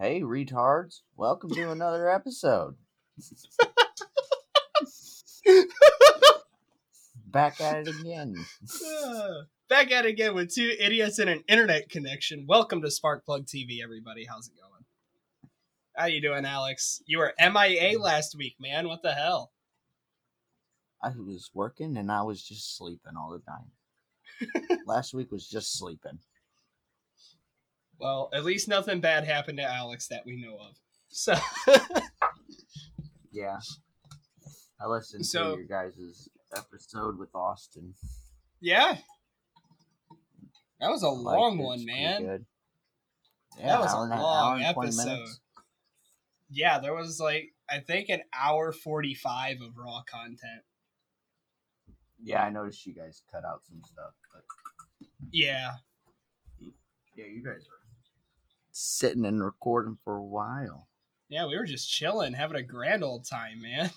Hey, retards. Welcome to another episode. Back at it again. Back at it again with two idiots and an internet connection. Welcome to Sparkplug TV, everybody. How's it going? How you doing, Alex? You were MIA last week, man. What the hell? I was working and I was just sleeping all the time. Last week was just sleeping. Well, at least nothing bad happened to Alex that we know of. So, Yeah. I listened So- to your guys' episode with Austin. yeah. That was a I long one, man. good. That was a long hour and 20 episode. Yeah, there was like, I think an hour 45 of raw content. Yeah, I noticed you guys cut out some stuff, but Yeah. yeah, you guys are sitting and recording for a while, Yeah, we were just chilling, having a grand old time, man.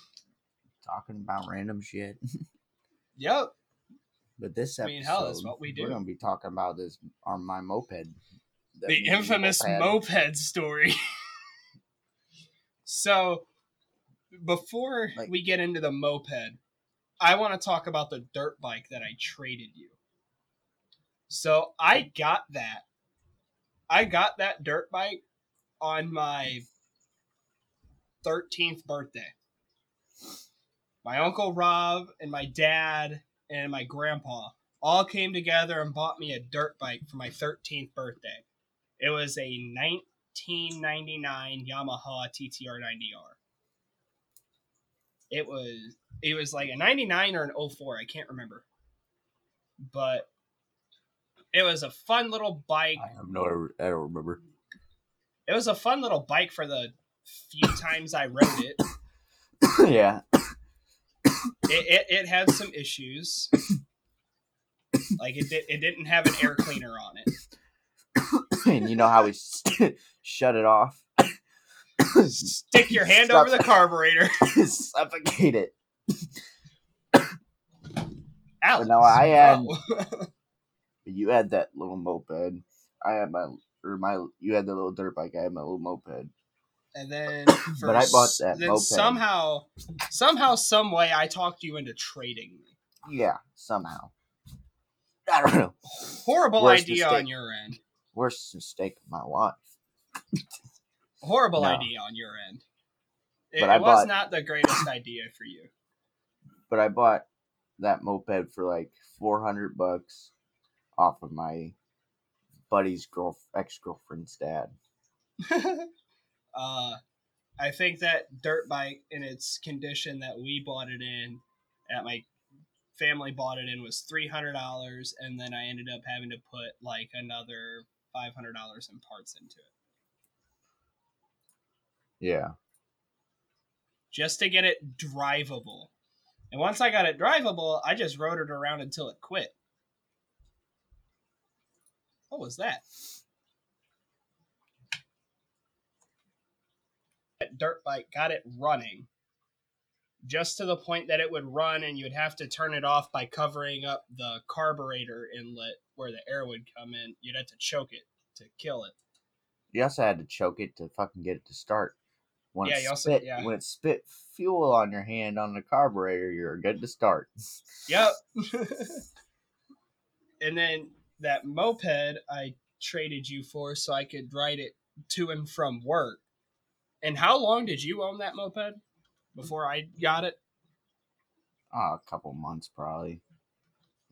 talking about random shit. Yep. But this episode, I mean, hell, that's what we do. We're gonna be talking about this on my moped. the infamous had. moped story. so, before Like- we get into the moped, I want to talk about the dirt bike that I traded you. So, I got that. I got that dirt bike on my 13th birthday. My uncle Rob and my dad and my grandpa all came together and bought me a dirt bike for my 13th birthday. It was a 1999 Yamaha TTR 90R. It was it was like a 99 or an 04, I can't remember. But it was a fun little bike. I have no, I don't remember. It was a fun little bike for the few times I rode it. yeah, It, it, it had some issues. Like it did, it didn't have an air cleaner on it. and you know how we st- shut it off, Stick your hand over the carburetor. suffocate it. Alex. no, I had- Oh. You had that little moped. I had my or my. You had the little dirt bike. I had my little moped. And then, But I bought that Then moped. somehow, somehow, some way, I talked you into trading me. Yeah, somehow. I don't know. Horrible Worst idea mistake. on your end. Worst mistake of my life. Horrible No. idea on your end. It, But I it was bought- not the greatest idea for you. But I bought that moped for like four hundred bucks off of my buddy's girl ex girlfriend's dad. uh, I think that dirt bike in its condition that we bought it in, at my family bought it in, was three hundred dollars, and then I ended up having to put like another five hundred dollars in parts into it Yeah. just to get it drivable. And once I got it drivable, I just rode it around until it quit. What was that? That dirt bike got it running just to the point that it would run and you'd have to turn it off by covering up the carburetor inlet where the air would come in. You'd have to choke it to kill it. You also had to choke it to fucking get it to start. When Yeah, it you also- spit yeah. when it spit fuel on your hand on the carburetor, you're good to start. Yep. and then that moped I traded you for so I could ride it to and from work. And how long did you own that moped before I got it? Oh, a couple months probably.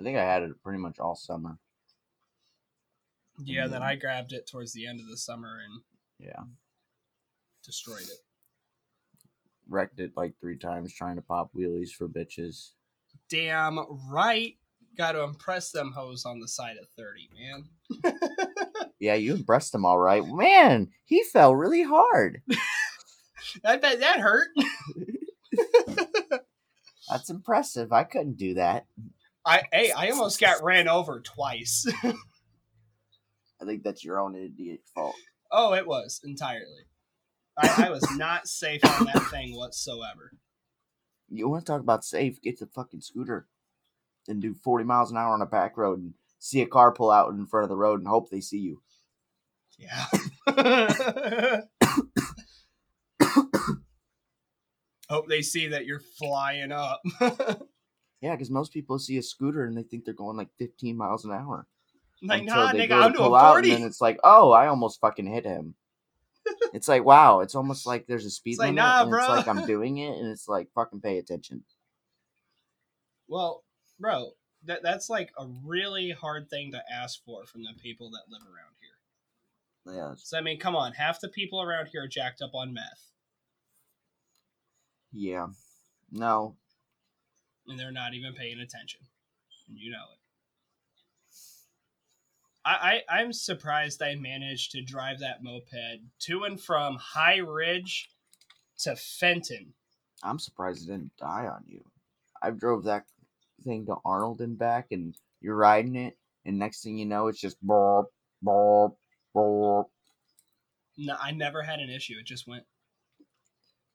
I think I had it pretty much all summer. Yeah, then. I grabbed it towards the end of the summer and Yeah. destroyed it. Wrecked it like three times trying to pop wheelies for bitches. Damn right. Got to impress them hoes on the side of 30, man. Yeah, you impressed them all right. Man, he fell really hard. I bet that hurt. That's impressive. I couldn't do that. I hey, I almost got ran over twice. I think that's your own idiot fault. Oh, it was entirely. I, I was not safe on that thing whatsoever. You want to talk about safe? Get the fucking scooter and do 40 miles an hour on a back road and see a car pull out in front of the road and hope they see you. Yeah. hope they see that you're flying up. yeah, because most people see a scooter and they think they're going like 15 miles an hour. Like, until nah, they nigga, go to pull out, and then it's like, oh, I almost fucking hit him. it's like, wow, it's almost like there's a speed it's limit. Like, nah, and bro. It's like I'm doing it, and it's like, fucking pay attention. Well, bro, that that's like a really hard thing to ask for from the people that live around here. Yeah, So I mean, come on, half the people around here are jacked up on meth, yeah, no, and they're not even paying attention, and you know it. I, I I'm surprised I managed to drive that moped to and from High Ridge to Fenton. I'm surprised it didn't die on you. I drove that thing to Arnold and back, and you're riding it, and next thing you know, it's just burp, burp, burp. No, I never had an issue. It just went.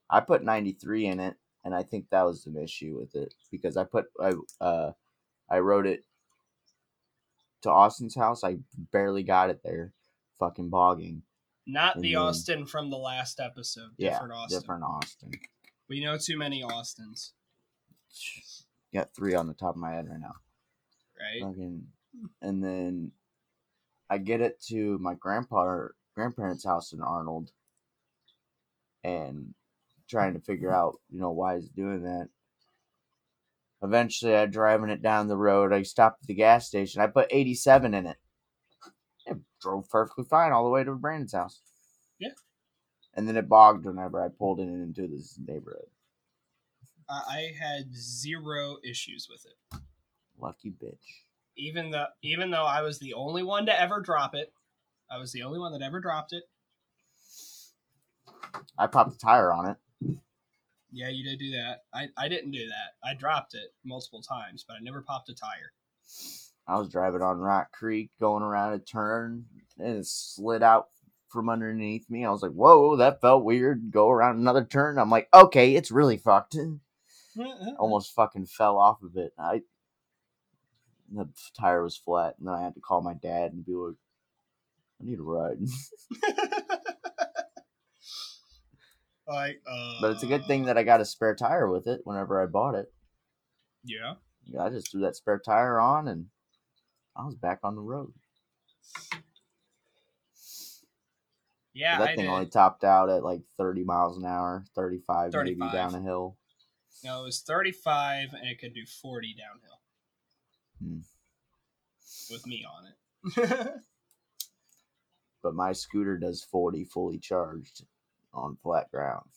I put 93 in it, and I think that was an issue with it because I put I uh I rode it to Austin's house. I barely got it there, fucking bogging. Not And the then- Austin from the last episode. Yeah, Austin. different Austin. We know too many Austins, Got three on the top of my head right now. right? Fucking, and then I get it to my grandpa or grandparents' house in Arnold, and trying to figure out, you know, why he's doing that. Eventually, I driving it down the road. I stopped at the gas station. I put 87 in it. It drove perfectly fine all the way to Brandon's house. Yeah. And then it bogged whenever I pulled it into this neighborhood. I I had zero issues with it. Lucky bitch. Even though even though I was the only one to ever drop it, I was the only one that ever dropped it. I popped a tire on it. Yeah, you did do that. I, I didn't do that. I dropped it multiple times, but I never popped a tire. I was driving on Rock Creek, going around a turn, and it slid out from underneath me. I was like, "Whoa, that felt weird." Go around another turn. I'm like, "Okay, it's really fucked." Almost fucking fell off of it. I the tire was flat, and then I had to call my dad and be like, "I need a ride." like, uh, but it's a good thing that I got a spare tire with it. Whenever I bought it, yeah. yeah, I just threw that spare tire on, and I was back on the road. Yeah, that I thing did. only topped out at like 30 miles an hour, 35, 35. maybe down a hill. No, it was 35 and it could do 40 downhill. Hmm. With me on it. But my scooter does 40 fully charged on flat ground.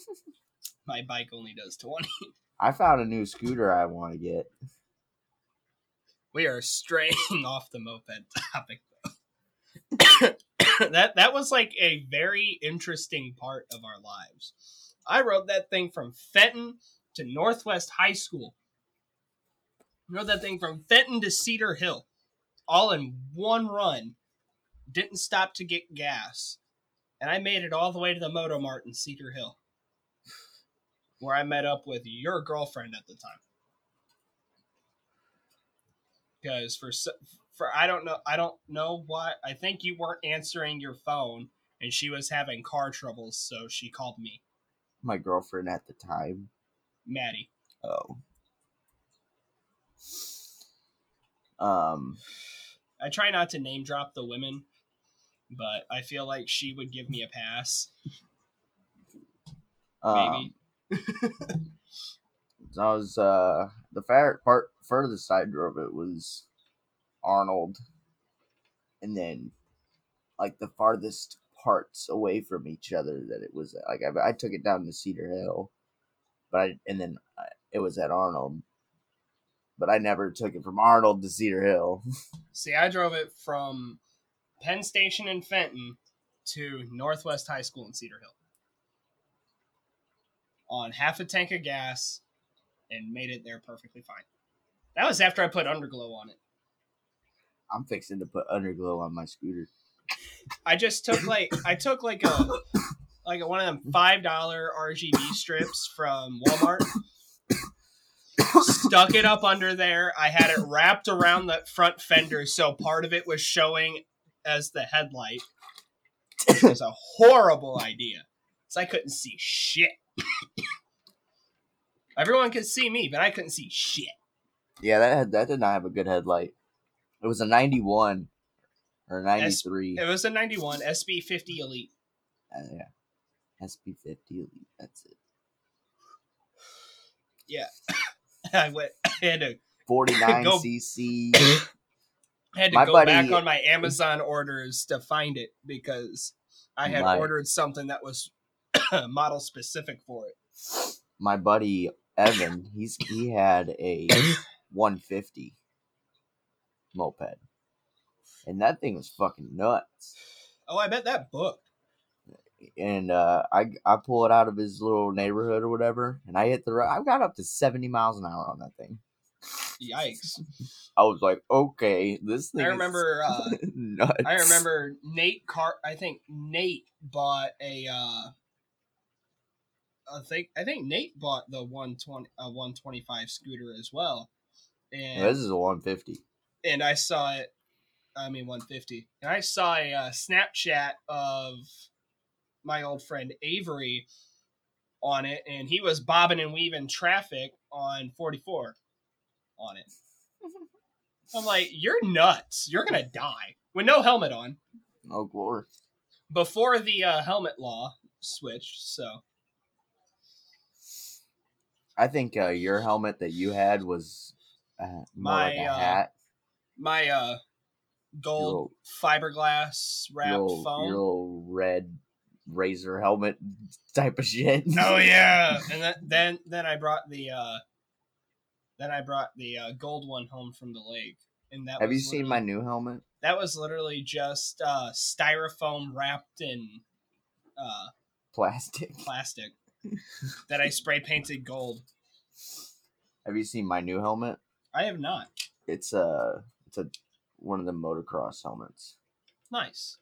My bike only does 20. I found a new scooter I want to get. We are straying off the moped topic. that that was like a very interesting part of our lives. I rode that thing from Fenton to Northwest High School. I Rode that thing from Fenton to Cedar Hill, all in one run. Didn't stop to get gas, and I made it all the way to the Moto Mart in Cedar Hill, where I met up with your girlfriend at the time. Because for for I don't know I don't know why I think you weren't answering your phone and she was having car troubles, so she called me, My girlfriend at the time. Maddie. Oh. Um, I try not to name drop the women, but I feel like she would give me a pass. um Maybe. I was uh the far part furthest I drove it was Arnold, and then like the farthest parts away from each other that it was like I, I took it down to Cedar Hill, but I and then I, it was at Arnold, but I never took it from Arnold to Cedar Hill. See, I drove it from Penn Station in Fenton to Northwest High School in Cedar Hill on half a tank of gas and made it there perfectly fine. That was after I put underglow on it. I'm fixing to put underglow on my scooter. I just took like I took like a like a, one of them five dollar RGB strips from Walmart. Stuck it up under there. I had it wrapped around the front fender, so part of it was showing as the headlight. It was a horrible idea, so I couldn't see shit. Everyone could see me, but I couldn't see shit. Yeah, that had, that did not have a good headlight. It was a ninety one or ninety three. It was a 91 SB 50 Elite. Uh, yeah, SB 50 Elite. That's it. Yeah. I went. I had to Forty nine Go- cc. I had to My go buddy- back on my Amazon orders to find it because I had My- ordered something that was model specific for it. My buddy Evan, he's he had a one fifty moped, and that thing was fucking nuts. Oh, I bet that booked. and uh, I I pull it out of his little neighborhood or whatever, and I hit the road. I got up to seventy miles an hour on that thing. Yikes! I was like, okay, this thing. I is remember. Uh, nuts. I remember Nate Car. I think Nate bought a. Uh, I think I think Nate bought the one twenty uh, one twenty five scooter as well, and Yeah, this is a one fifty. and I saw it. I mean, 150. And I saw a uh, Snapchat of my old friend Avery on it, and he was bobbing and weaving traffic on 44 on it. I'm like, you're nuts. You're gonna die with no helmet on Oh glory! before the uh, helmet law switched. So I think uh, your helmet that you had was uh, more like My, a uh, hat. my uh, gold fiberglass wrapped little, foam. your little red razor helmet type of shit. Oh yeah, and then then then I brought the uh then I brought the uh, gold one home from the lake, and that Have you seen my new helmet? That was literally just uh, styrofoam wrapped in uh, Plastic. plastic that I spray painted gold. Have you seen my new helmet? I have not. It's a it's a one of the motocross helmets. Nice.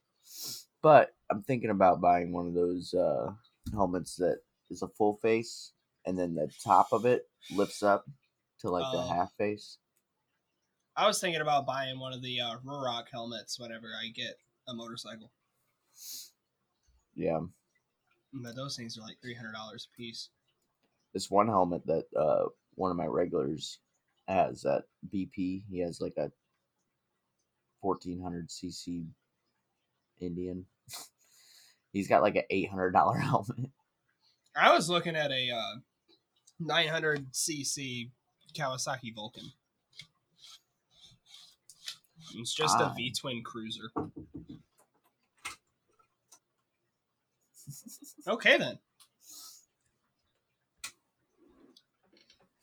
But I'm thinking about buying one of those uh, helmets that is a full face, and then the top of it lifts up to like Oh. the half face. I was thinking about buying one of the uh, Ruroc helmets whenever I get a motorcycle, Yeah, but those things are like three hundred dollars a piece. this one helmet that uh, one of my regulars has at BP. He has like a 1400 cc Indian. He's got like an eight hundred dollar helmet. I was looking at a uh, 900 cc Kawasaki Vulcan. It's just a Ah. V twin cruiser. Okay then.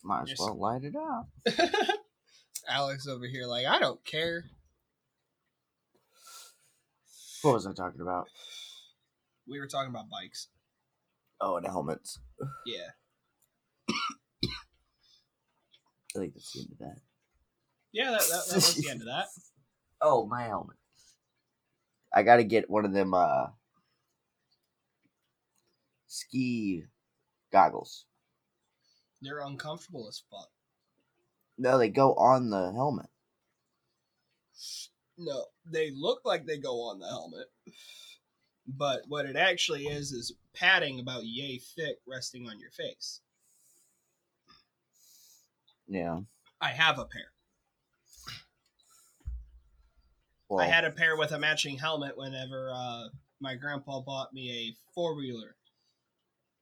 Might as well light it up. Alex over here, like I don't care. What was I talking about? We were talking about bikes. Oh, and helmets. Yeah, I think that's the end of that. yeah. That, that, that was the end of that. Oh, my helmet. I gotta get one of them uh ski goggles. They're uncomfortable as fuck. No, they go on the helmet. No, they look like they go on the helmet, but what it actually is is padding about yay thick resting on your face. Yeah. I have a pair. Well, I had a pair with a matching helmet whenever uh, my grandpa bought me a four wheeler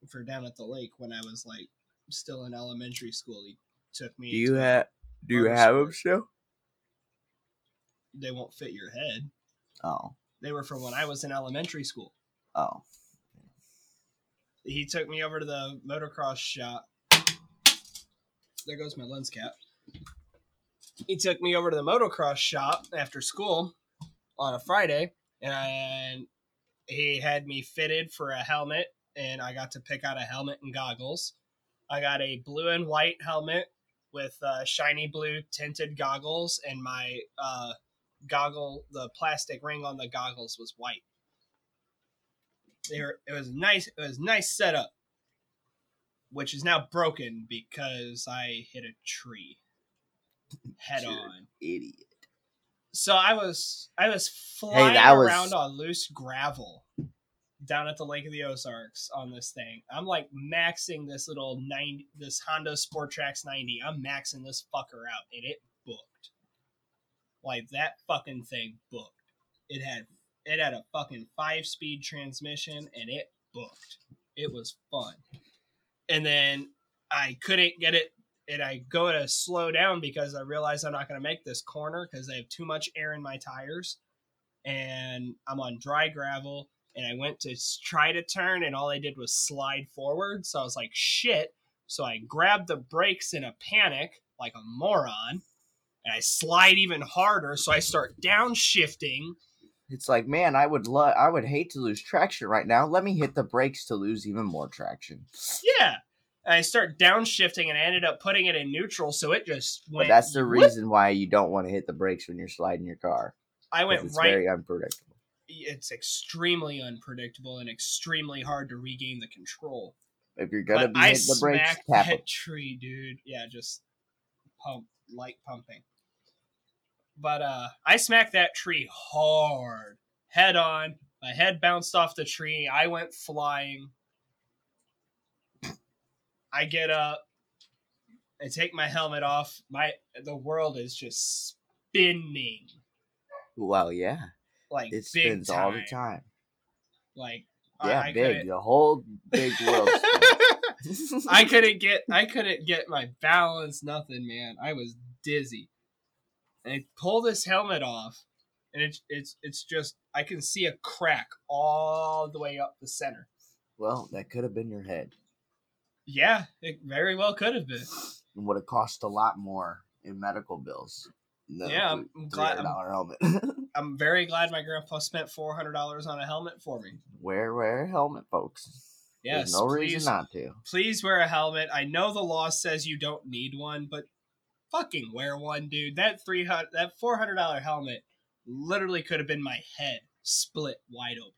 for down at the lake when I was like still in elementary school. He took me. do you have do you have them still? They won't fit your head. Oh. They were from when I was in elementary school. Oh. He took me over to the motocross shop. There goes my lens cap. He took me over to the motocross shop after school on a Friday, and he had me fitted for a helmet, and I got to pick out a helmet and goggles. I got a blue and white helmet with uh, shiny blue tinted goggles, and my uh, goggle, the plastic ring on the goggles was white. They were, it was nice. It was nice setup, which is now broken because I hit a tree head on. Idiot. So I was I was flying was- around on loose gravel down at the Lake of the Ozarks on this thing. I'm like maxing this little 90 this Honda Sport Trax 90. I'm maxing this fucker out and it. Like that fucking thing booked. It had it had a fucking 5-speed transmission and it booked. It was fun. And then I couldn't get it and I go to slow down because I realize I'm not going to make this corner because I have too much air in my tires and I'm on dry gravel and I went to try to turn and all I did was slide forward. So I was like, shit. So I grabbed the brakes in a panic like a moron and I slide even harder. So I start downshifting. It's like, man, I would lo- I would hate to lose traction right now. Let me hit the brakes to lose even more traction. Yeah. And I start downshifting and I ended up putting it in neutral. So it just But went. that's the whoop. reason why you don't want to hit the brakes when you're sliding your car. I went It's right. very unpredictable. It's extremely unpredictable and extremely hard to regain the control. If you're gonna But be I hitting the brakes, tap that tree, dude. Yeah, just pump, light pumping. But uh, I smacked that tree hard, head on. My head bounced off the tree. I went flying. I get up. I take my helmet off. My the world is just spinning Well, yeah, like it spins all the time. Like Yeah, I, I big. The whole big world. I couldn't get I couldn't get my balance, nothing, man. I was dizzy. And I pull this helmet off, and it's it's it's just I can see a crack all the way up the center. well, that could have been your head. Yeah, it very well could have been. It would have cost a lot more in medical bills. than Yeah, I'm three glad- dollar helmet. I'm very glad my grandpa spent four hundred dollars on a helmet for me. wear wear a helmet, folks. Yes, There's no please, reason not to. please wear a helmet. I know the law says you don't need one, but fucking wear one, dude. That three hundred, that four hundred dollar helmet, literally could have been my head split wide open.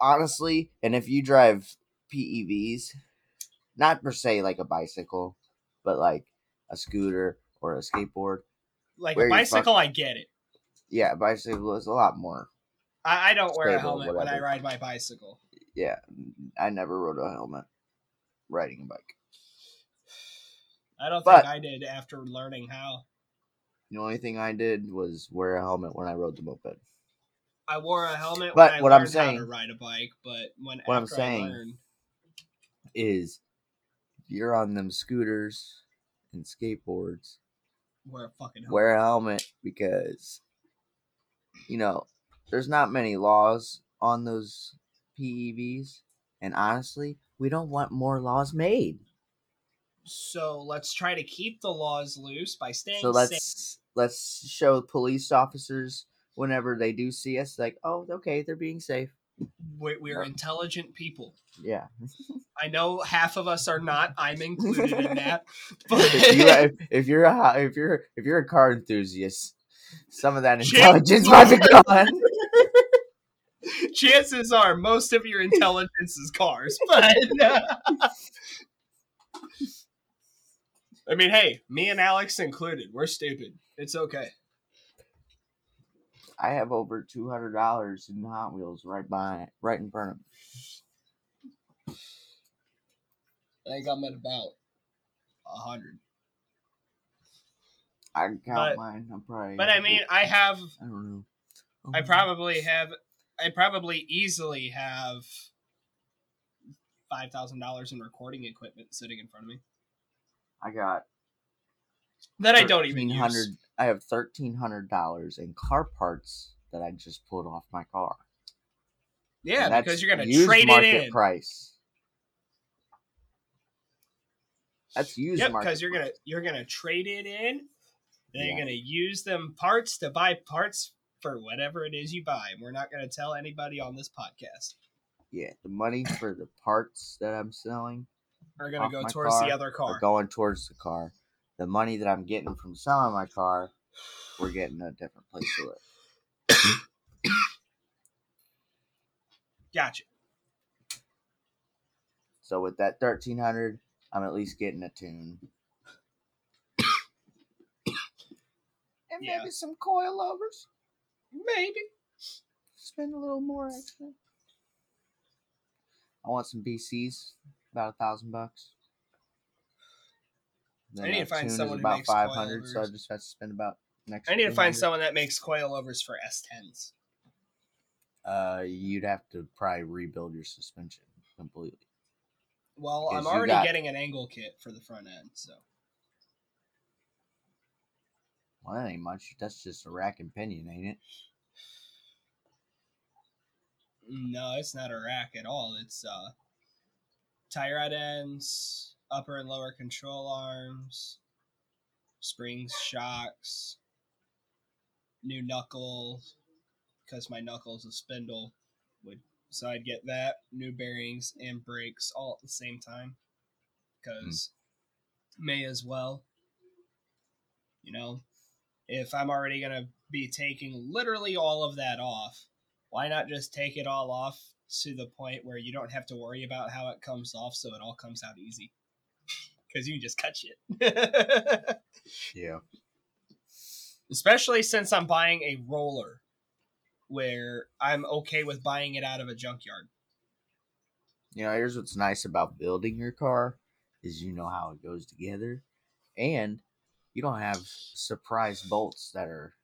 honestly, and if you drive PEVs, not per se like a bicycle, but like a scooter or a skateboard, Like a bicycle, I get it. yeah, bicycle is a lot more. I, I don't wear a helmet when I ride my bicycle. Yeah, I never rode a helmet riding a bike. I don't But- think I did after learning how. The only thing I did was wear a helmet when I rode the moped. I wore a helmet But when I what I'm learned how to saying- ride a bike, but when what I'm saying- I learned, Is if you're on them scooters and skateboards, wear a fucking helmet. wear a helmet because you know there's not many laws on those PEVs, and honestly, we don't want more laws made. So let's try to keep the laws loose by staying So let's let's show police officers whenever they do see us, like, oh, okay, they're being safe. We're, we're intelligent people. Yeah. I know half of us are not. I'm included in that. But if, you, if, if you're a if you're if you're a car enthusiast, some of that intelligence might be gone. chances are most of your intelligence is cars. But uh, I mean, hey, me and Alex included, we're stupid. It's okay. I have over two hundred dollars in Hot Wheels right by right in front of me. I think I'm at about a hundred. I can count But- mine. I'm probably. But I mean, I have, I don't know. I probably have, I probably easily have five thousand dollars in recording equipment sitting in front of me I got. that I don't even use. I have thirteen hundred dollars in car parts that I just pulled off my car. Yeah, And because you're gonna trade it in. price. That's used Yep, because you're gonna you're gonna trade it in. Then Yeah. you're gonna use them parts to buy parts for whatever it is you buy. And we're not gonna tell anybody on this podcast. Yeah, the money for the parts that I'm selling We're gonna go my towards the other car, other are car. going towards the car. The money that I'm getting from selling my car, we're getting a different place to live. Gotcha. So with that thirteen hundred, I'm at least getting a tune. and Yeah. maybe some coilovers. Maybe. Spend a little more extra. I want some BCs, about a thousand bucks. I need to find someone who about five hundred, so I just have to spend about next. I need to find someone that makes coilovers for S10s. Uh, you'd have to probably rebuild your suspension completely. Well, I'm already got- getting an angle kit for the front end, so Well, that ain't much. That's just a rack and pinion, ain't it? no, it's not a rack at all. It's uh, tie rod ends, upper and lower control arms, springs, shocks, new knuckles, because my knuckle's a spindle. Would so I'd get that new bearings and brakes all at the same time, because may as well. You know, if I'm already gonna be taking literally all of that off, why not just take it all off to the point where you don't have to worry about how it comes off, so it all comes out easy? Because you can just cut shit. Yeah. Especially since I'm buying a roller, where I'm okay with buying it out of a junkyard. You know, here's what's nice about building your car is you know how it goes together, and you don't have surprise bolts that are.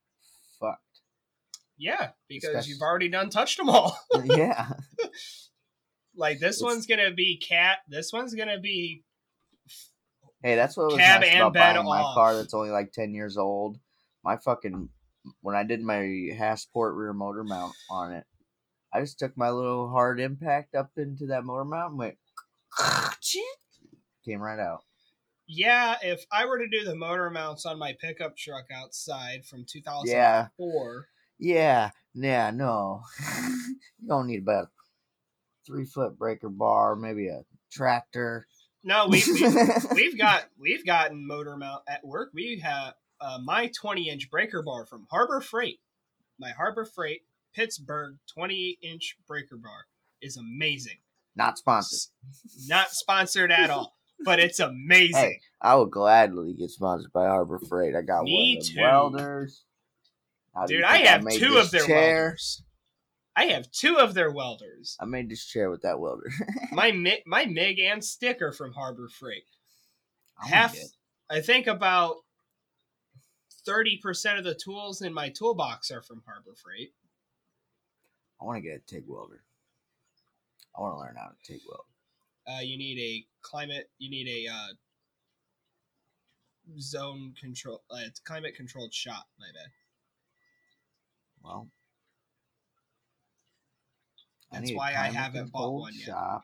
Yeah, because Especially- you've already done touched them all. yeah. like this It's- one's gonna be cat. This one's gonna be Hey, that's what was Cab nice and about bed buying my car that's only like ten years old. My fucking when I did my Hasport rear motor mount on it, I just took my little hard impact up into that motor mount and went came right out. yeah. If I were to do the motor mounts on my pickup truck outside from 2004, Yeah, yeah, yeah, no. you don't need about a three foot breaker bar, maybe a tractor. no, we, we we've got we've gotten motor mount at work. We have uh, my 20 inch breaker bar from Harbor Freight. My Harbor Freight Pittsburgh 28 inch breaker bar is amazing. Not sponsored. Not sponsored at all, but it's amazing. Hey, I would gladly get sponsored by Harbor Freight. I got Me one of too. welders. How Dude, I have made two of their chair? welders. I have two of their welders. I made this chair with that welder. My Mi- my MIG and sticker from Harbor Freight. I Half, wanna I think about thirty percent of the tools in my toolbox are from Harbor Freight. I want to get a TIG welder. I want to learn how to TIG weld. Uh, you need a climate. You need a uh, zone control. Uh, it's climate controlled shop. My bad. Well, That's a why I haven't bought one yet. Shop.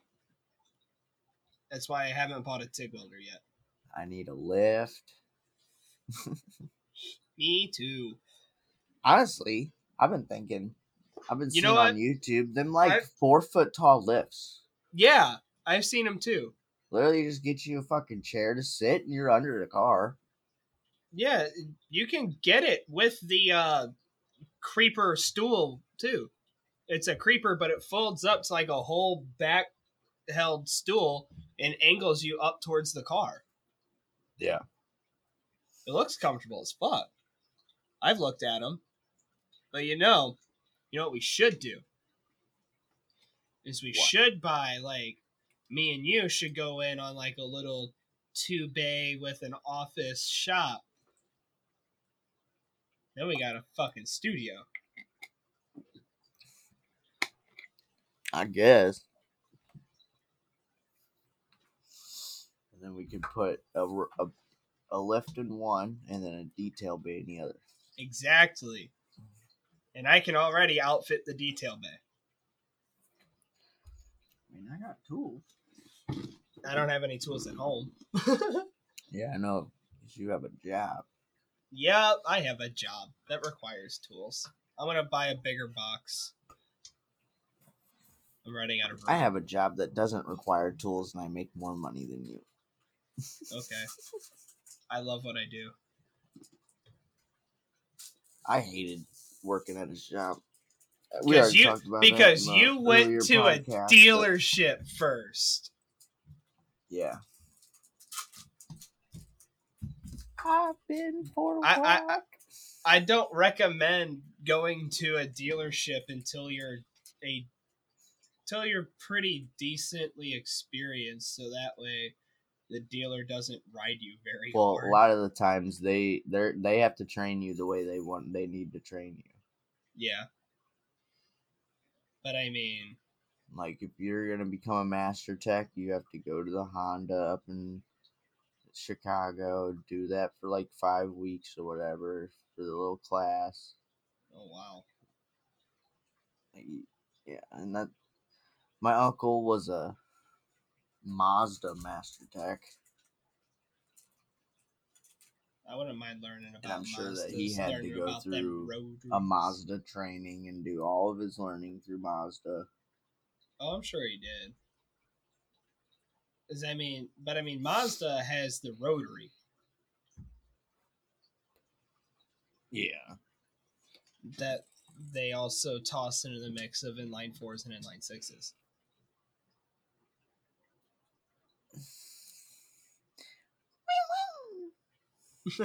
That's why I haven't bought a TIG welder yet. I need a lift. Me too. Honestly, I've been thinking. I've been You seeing on? YouTube them like I- four foot tall lifts. Yeah, I've seen them too. Literally, just get you a fucking chair to sit, and you're under the car. Yeah, you can get it with the uh, creeper stool too. It's a creeper, but it folds up to like a whole back held stool and angles you up towards the car. Yeah. It looks comfortable as fuck. I've looked at them, but you know, you know what we should do is we What? should buy like me and you should go in on like a little two bay with an office shop. Then we got a fucking studio. I guess. And then we could put a a lift in one, and then a detail bay in the other. Exactly. And I can already outfit the detail bay. I mean, I got tools. I don't have any tools at home. Yeah, I know. you have a job. Yeah, I have a job that requires tools. I'm gonna buy a bigger box. I'm running out of room. I have a job that doesn't require tools, and I make more money than you. Okay. I love what I do. I hated working at his job. Uh, because already you talked about that because you went to a podcast, but- dealership first. Yeah. I've been for a I- I- walk. I I don't recommend going to a dealership until you're a till you're pretty decently experienced, so that way the dealer doesn't ride you very Well, hard. a lot of the times they they they have to train you the way they want. They need to train you. Yeah. But I mean, Like if you're gonna become a master tech, you have to go to the Honda up in Chicago, do that for like five weeks or whatever for the little class. oh wow. Yeah, and that my uncle was a Mazda master tech. I wouldn't mind learning about I'm sure that he had to go through A. Mazda training and do all of his learning through Mazda. Oh, I'm sure he did. 'Cause I mean, but I mean, Mazda has the rotary Yeah. that they also toss into the mix of inline fours and inline sixes.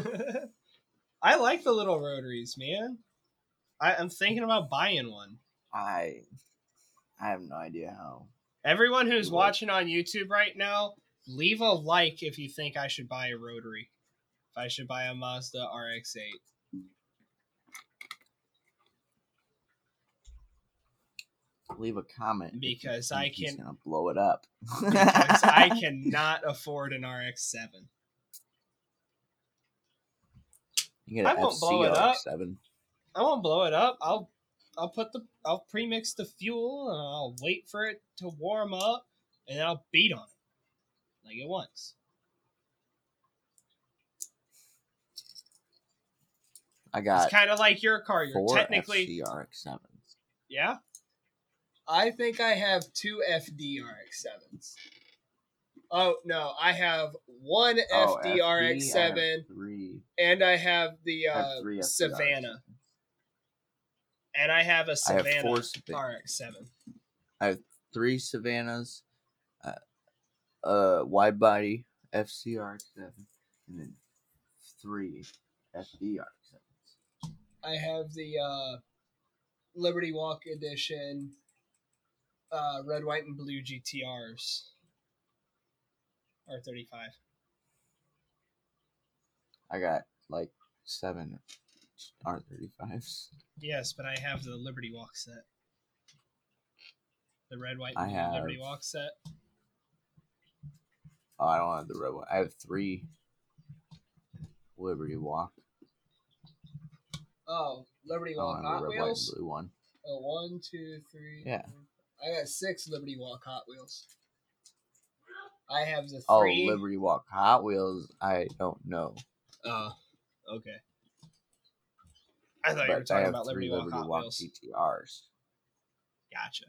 I like the little rotaries, man. I, I'm thinking about buying one. I I have no idea how. Everyone who's watching on YouTube right now, leave a like if you think I should buy a rotary. If I should buy a Mazda RX-8. Leave a comment Because I can- gonna blow it up. Because I cannot afford an RX-7. I an won't blow it up. Seven. I won't blow it up. I'll I'll put the I'll pre-mix the fuel and I'll wait for it to warm up and then I'll beat on it like it once. I It's got kind of like your car. You're four technically FCRX sevens. yeah. I think I have two FDRX7s. Oh no, I have one Oh, FD, I FDRX7 have Three. and I have the uh, Savanna and I have a I have Savanna four Savanna- RX7. three Savannas, uh, uh, wide body FCRX seven, and then three FDRX sevens. I have the uh, Liberty Walk edition, uh, red, white, and blue GTRs. R35. I got like seven R thirty fives. Yes, but I have the Liberty Walk set. The red, white, I have- Liberty Walk set. Oh, I don't have the red one. I have three Liberty Walk. Oh, Liberty oh, Walk have Hot red, Wheels. and blue one. Oh, one, two, three. Yeah. four- I got six Liberty Walk Hot Wheels. I have the Oh, three. Liberty Walk Hot Wheels. I don't know, Oh, okay. I thought you were talking about three Liberty Walk Liberty Hot Walk GTRs. Gotcha.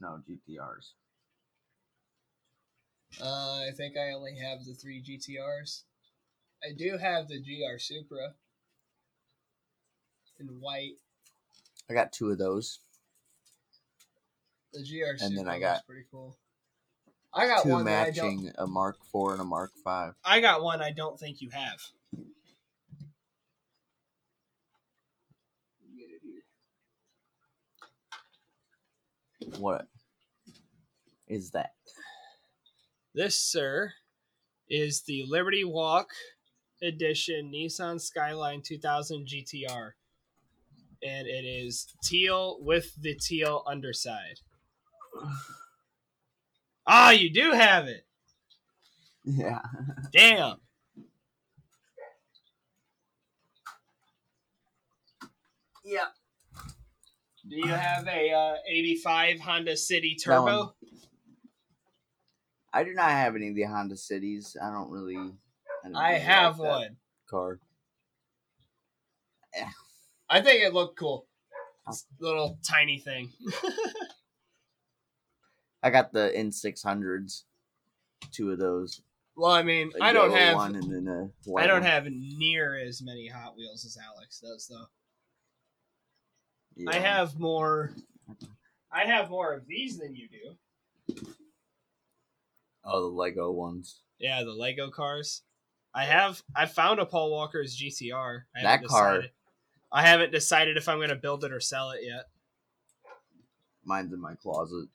No GTRs. Uh, I think I only have the three GTRs. I do have the GR Supra in white. I got two of those. The GR Supra And then I got pretty cool. I got two one that I don't. matching a Mark Four and a Mark Five. I got one I don't think you have. What is that? This, sir, is the Liberty Walk Edition Nissan Skyline 2000 GTR. And it is teal with the teal underside. Ah, you do have it. Yeah. Damn. Yeah. Do you have a uh, 85 Honda City That one. Turbo? I do not have any of the Honda Cities. I don't really. I, don't I really have like one. car. I think it looked cool. This little tiny thing. I got the N600s. Two of those. Well, I mean, A I don't have one and then a white I don't one. have near as many Hot Wheels as Alex does, though. I have more. I have more of these than you do. Oh, the Lego ones. Yeah, the Lego cars. I have. I found a Paul Walker's GTR. I That car- decided- I haven't decided if I'm going to build it or sell it yet. Mine's in my closet.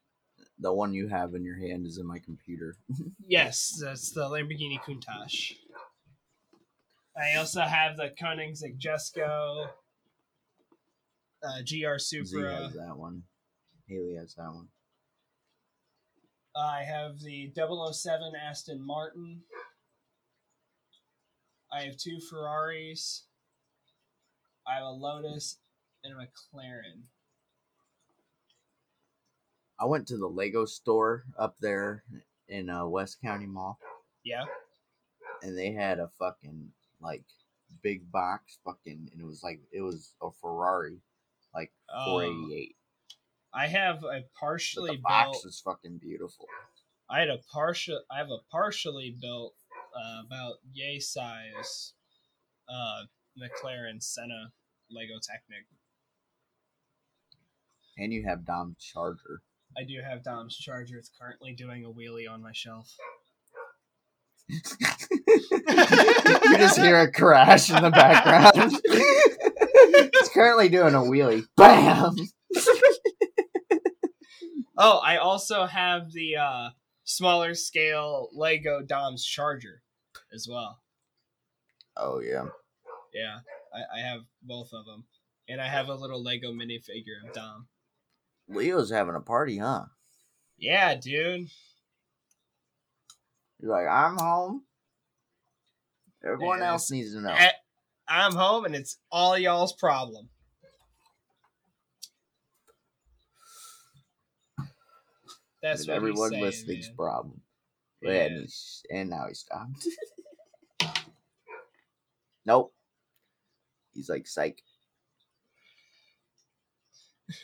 The one you have in your hand is in my computer. Yes, that's the Lamborghini Countach. I also have the Koenigsegg Jesko, uh, GR Z has that one. Haley has that one. I have the 007 Aston Martin. I have two Ferraris. I have a Lotus and a McLaren. I went to the Lego store up there in uh, West County Mall, Yeah. and they had a fucking like big box, fucking, and it was like it was a Ferrari, like Oh. 488. I have a But the partially box built. was fucking beautiful. I had a partial. I have a partially built, uh, about yay size, uh, McLaren Senna Lego Technic. And you have Dom Charger. I do have Dom's Charger. It's currently doing a wheelie on my shelf. you just hear a crash in the background. it's currently doing a wheelie. Bam! Oh, I also have the uh, smaller scale Lego Dom's Charger as well. Oh yeah. Yeah, I, I have both of them, and I have a little Lego minifigure of Dom. Leo's having a party, huh? Yeah, dude. You're like, I'm home. Everyone Yeah, else needs to know. Eh, I'm home, and it's all y'all's problem. That's what everyone saying, listening's man. problem. Yeah. And, and now he stopped. nope. He's like, psych.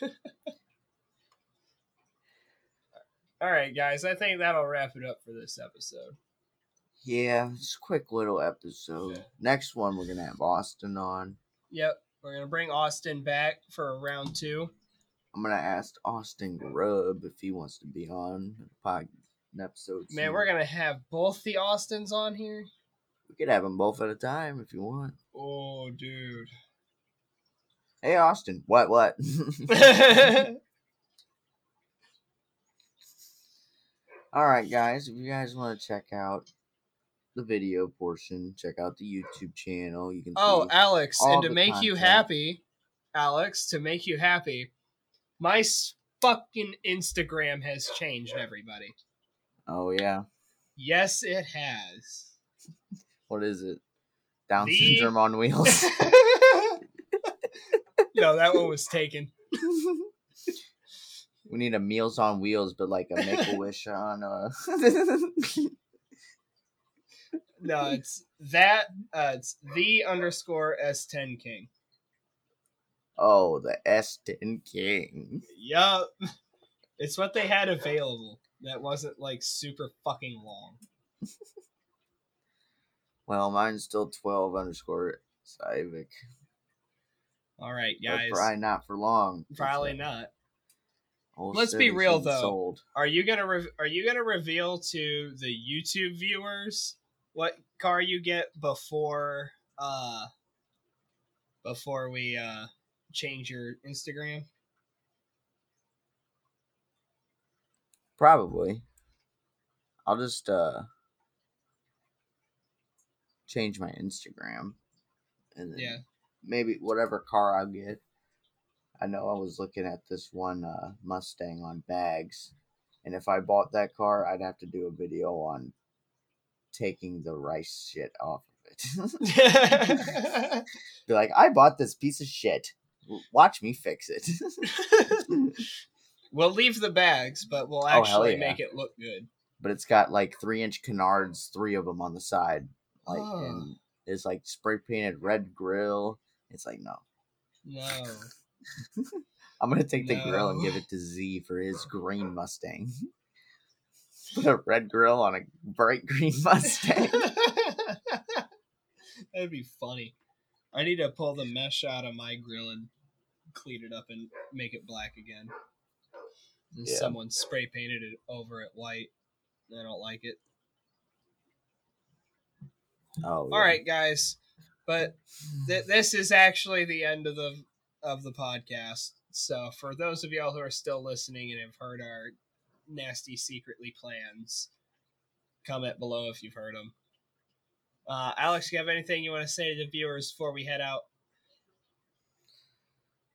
All right, guys. I think that'll wrap it up for this episode. Yeah, just a quick little episode. Yeah. Next one, we're going to have Austin on. Yep, we're gonna bring Austin back for round two. I'm going to ask Austin Grubb if he wants to be on the pod an episode. Man, soon. we're gonna have both the Austins on here. We could have them both at a time if you want. Oh, dude. Hey, Austin. What, what? All right, guys. If you guys want to check out the video portion, check out the YouTube channel. You can oh. Alex, and to make you happy, Alex, to make you happy, my fucking Instagram has changed, everybody. Oh yeah. Yes, it has. What is it? Down The- syndrome on wheels. no, that one was taken. we need a Meals on Wheels, but like a Make a Wish on. Uh... No, it's that. Uh, it's the underscore S10 King. oh, the S10 King. Yup. It's what they had available. That wasn't like super fucking long. Well, mine's still 12 underscore Civic. All right, But guys. Probably not for long. Probably uh, not. old Let's be real, though. Sold. Are you gonna re- Are you gonna reveal to the YouTube viewers what car you get before uh before we uh change your Instagram? Probably. I'll just uh change my Instagram and then Yeah. maybe whatever car I get. I know I was looking at this one uh Mustang on bags and if I bought that car I'd have to do a video on taking the rice shit off of it. Be like, I bought this piece of shit. Watch me fix it. we'll leave the bags, but we'll Oh, actually yeah. make it look good. but it's got like three inch canards, three of them on the side, like Oh. and it's like spray painted red grill. It's like no, No. I'm gonna take the grill and give it to Z for his green Mustang. Put a red grill on a bright green Mustang. That'd be funny. I need to pull the mesh out of my grill and clean it up and make it black again. And Yeah. Someone spray painted it over it white. I don't like it. oh, All right, guys, but th- this is actually the end of the of the podcast. So for those of y'all who are still listening and have heard our nasty secretly plans. Comment below if you've heard them. Uh, Alex, you have anything you want to say to the viewers before we head out?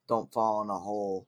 Don't fall in a hole.